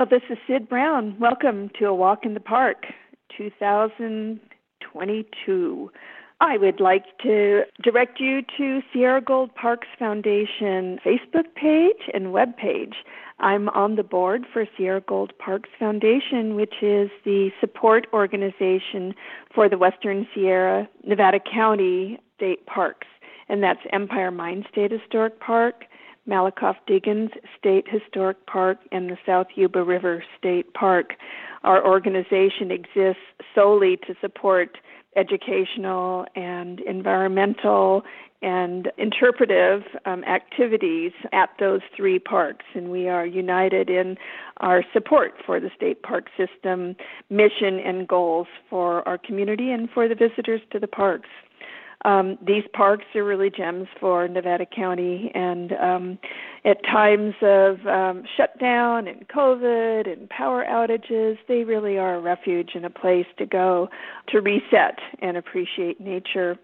Well, this is Sid Brown. Welcome to A Walk in the Park 2022. I would like to direct you to Sierra Gold Parks Foundation Facebook page and web page. I'm on the board for Sierra Gold Parks Foundation, which is the support organization for the Western Sierra Nevada County State Parks, and that's Empire Mine State Historic Park, Malakoff Diggins State Historic Park, and the South Yuba River State Park. Our organization exists solely to support educational and environmental and interpretive um, activities at those three parks. And we are united in our support for the state park system mission and goals for our community and for the visitors to the parks. Um, these parks are really gems for Nevada County, and um, at times of um, shutdown and COVID and power outages, they really are a refuge and a place to go to reset and appreciate nature.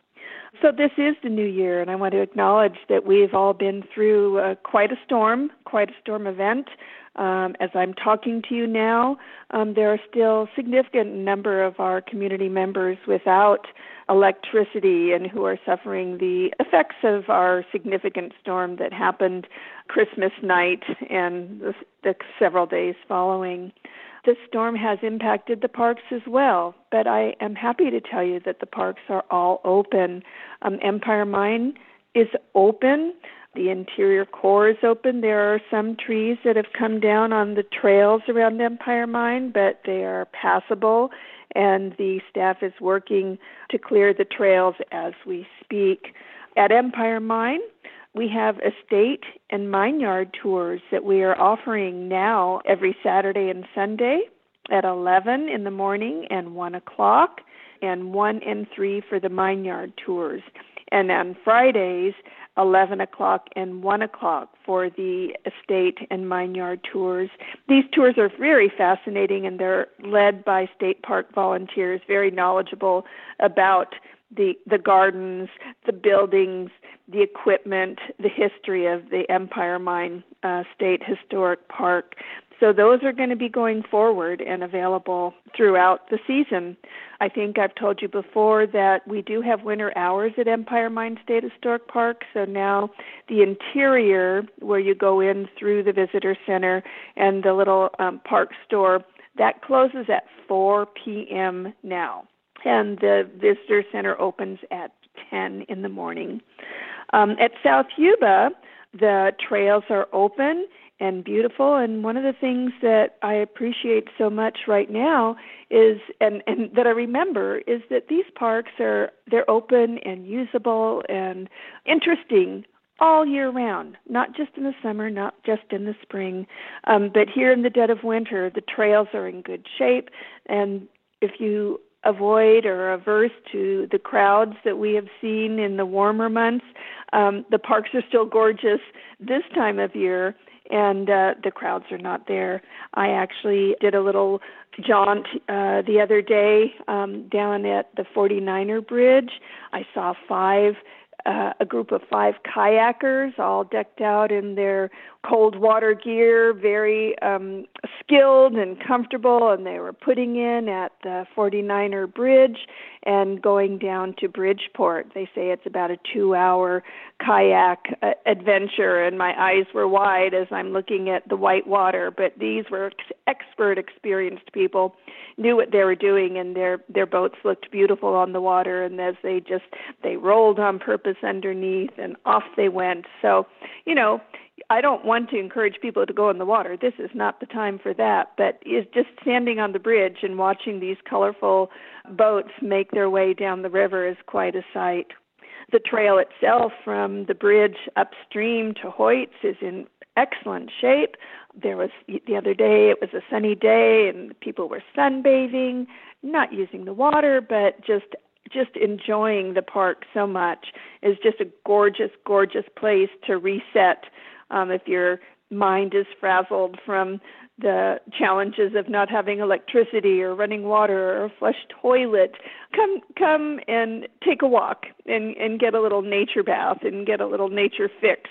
So, this is the new year, and I want to acknowledge that we've all been through uh, quite a storm, quite a storm event. Um, as I'm talking to you now, um, there are still significant number of our community members without electricity and who are suffering the effects of our significant storm that happened Christmas night and the, the several days following. The storm has impacted the parks as well, but I am happy to tell you that the parks are all open. Um, Empire Mine is open. The interior core is open. There are some trees that have come down on the trails around Empire Mine, but they are passable and the staff is working to clear the trails as we speak. At Empire Mine, we have estate and mine yard tours that we are offering now every Saturday and Sunday at 11 in the morning and 1 o'clock, and 1 and 3 for the mine yard tours. And on Fridays, 11 o'clock and 1 o'clock for the estate and mineyard tours. These tours are very fascinating and they're led by state park volunteers, very knowledgeable about the the gardens, the buildings, the equipment, the history of the Empire Mine uh, State Historic Park. So those are going to be going forward and available throughout the season. I think I've told you before that we do have winter hours at Empire Mine State Historic Park. So now the interior, where you go in through the visitor center and the little um, park store, that closes at 4 p.m. now. And the visitor center opens at 10 in the morning. Um, at South Yuba, the trails are open and beautiful. And one of the things that I appreciate so much right now is, and, and that I remember, is that these parks are they're open and usable and interesting all year round, not just in the summer, not just in the spring, um, but here in the dead of winter, the trails are in good shape. And if you avoid or averse to the crowds that we have seen in the warmer months, um, the parks are still gorgeous this time of year and uh, the crowds are not there. I actually did a little jaunt uh, the other day um, down at the 49er Bridge. I saw five uh, a group of five kayakers, all decked out in their cold water gear, very um, skilled and comfortable, and they were putting in at the 49er Bridge and going down to Bridgeport. They say it's about a two hour kayak uh, adventure, and my eyes were wide as I'm looking at the white water. But these were ex- expert, experienced people, knew what they were doing, and their their boats looked beautiful on the water. And as they just they rolled on purpose underneath, and off they went. So, you know, I don't want to encourage people to go in the water. This is not the time for that. But is just standing on the bridge and watching these colorful boats make their way down the river is quite a sight. The trail itself from the bridge upstream to Hoyts is in excellent shape. There was the other day it was a sunny day and people were sunbathing, not using the water but just just enjoying the park so much. It's just a gorgeous gorgeous place to reset um, if your mind is frazzled from the challenges of not having electricity or running water or a flush toilet come come and take a walk and and get a little nature bath and get a little nature fix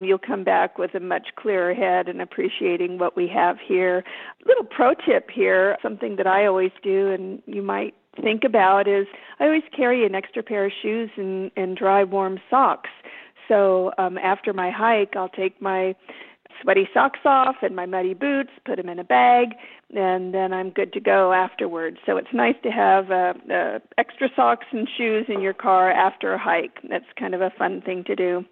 you'll come back with a much clearer head and appreciating what we have here. Little pro tip here, something that I always do and you might think about is I always carry an extra pair of shoes and, and dry warm socks. So um, after my hike, I'll take my sweaty socks off and my muddy boots, put them in a bag, and then I'm good to go afterwards. So it's nice to have uh, uh, extra socks and shoes in your car after a hike. That's kind of a fun thing to do.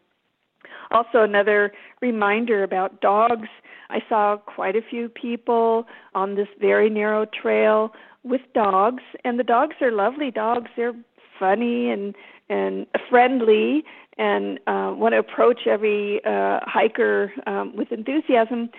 Also, another reminder about dogs. I saw quite a few people on this very narrow trail with dogs, and the dogs are lovely dogs. They're funny and and friendly and uh, want to approach every uh, hiker um, with enthusiasm.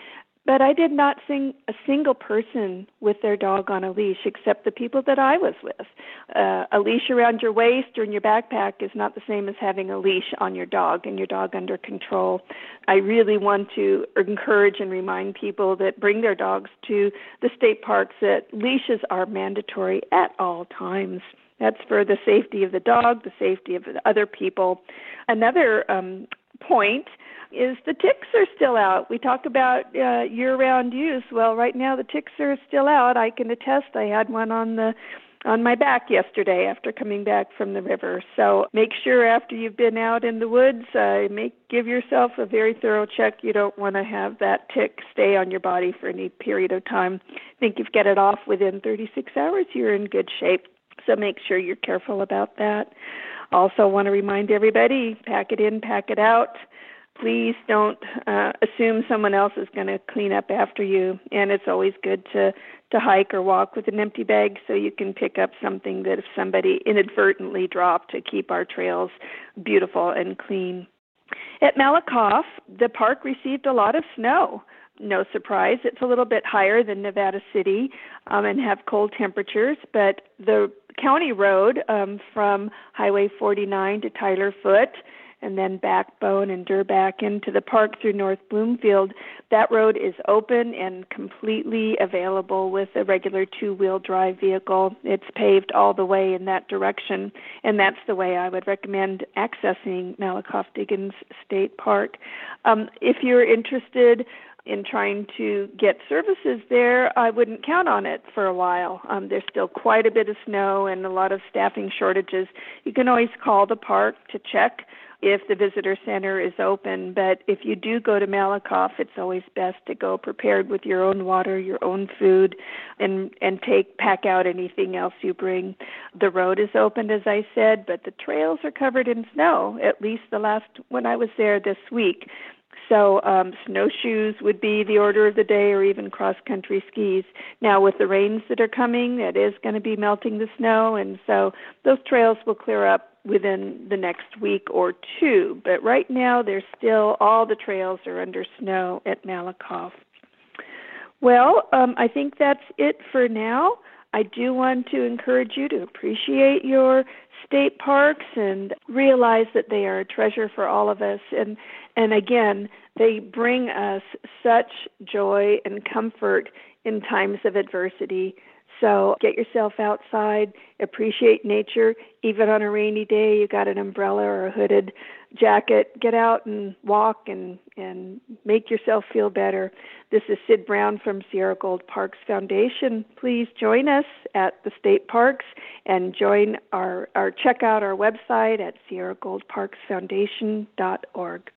But I did not see a single person with their dog on a leash except the people that I was with. Uh, a leash around your waist or in your backpack is not the same as having a leash on your dog and your dog under control. I really want to encourage and remind people that bring their dogs to the state parks that leashes are mandatory at all times. That's for the safety of the dog, the safety of the other people. Another um, point is the ticks are still out. We talk about uh, year-round use. Well, right now the ticks are still out. I can attest. I had one on the on my back yesterday after coming back from the river. So make sure after you've been out in the woods, uh, make give yourself a very thorough check. You don't want to have that tick stay on your body for any period of time. I think you've get it off within 36 hours. You're in good shape. So make sure you're careful about that. Also, want to remind everybody pack it in, pack it out. Please don't uh, assume someone else is going to clean up after you. And it's always good to to hike or walk with an empty bag so you can pick up something that if somebody inadvertently dropped to keep our trails beautiful and clean. At Malakoff, the park received a lot of snow no surprise. It's a little bit higher than Nevada City um, and have cold temperatures, but the county road um, from Highway 49 to Tyler Foote and then Backbone and Der Bec into the park through North Bloomfield, that road is open and completely available with a regular two wheel drive vehicle. It's paved all the way in that direction, and that's the way I would recommend accessing Malakoff Diggins State Park. Um, if you're interested, in trying to get services there, I wouldn't count on it for a while. Um, there's still quite a bit of snow and a lot of staffing shortages. You can always call the park to check if the visitor center is open. But if you do go to Malakoff, it's always best to go prepared with your own water, your own food, and and take pack out anything else you bring. The road is open, as I said, but the trails are covered in snow. At least the last when I was there this week, so um, snowshoes would be the order of the day, or even cross-country skis. Now, with the rains that are coming, it is going to be melting the snow, and so those trails will clear up within the next week or two. But right now, there's still all the trails are under snow at Malakoff. Well, um, I think that's it for now. I do want to encourage you to appreciate your state parks and realize that they are a treasure for all of us. And and again they bring us such joy and comfort in times of adversity so get yourself outside, appreciate nature. Even on a rainy day, you got an umbrella or a hooded jacket. Get out and walk and and make yourself feel better. This is Sid Brown from Sierra Gold Parks Foundation. Please join us at the state parks and join our, our check out our website at sierragoldparksfoundation.org.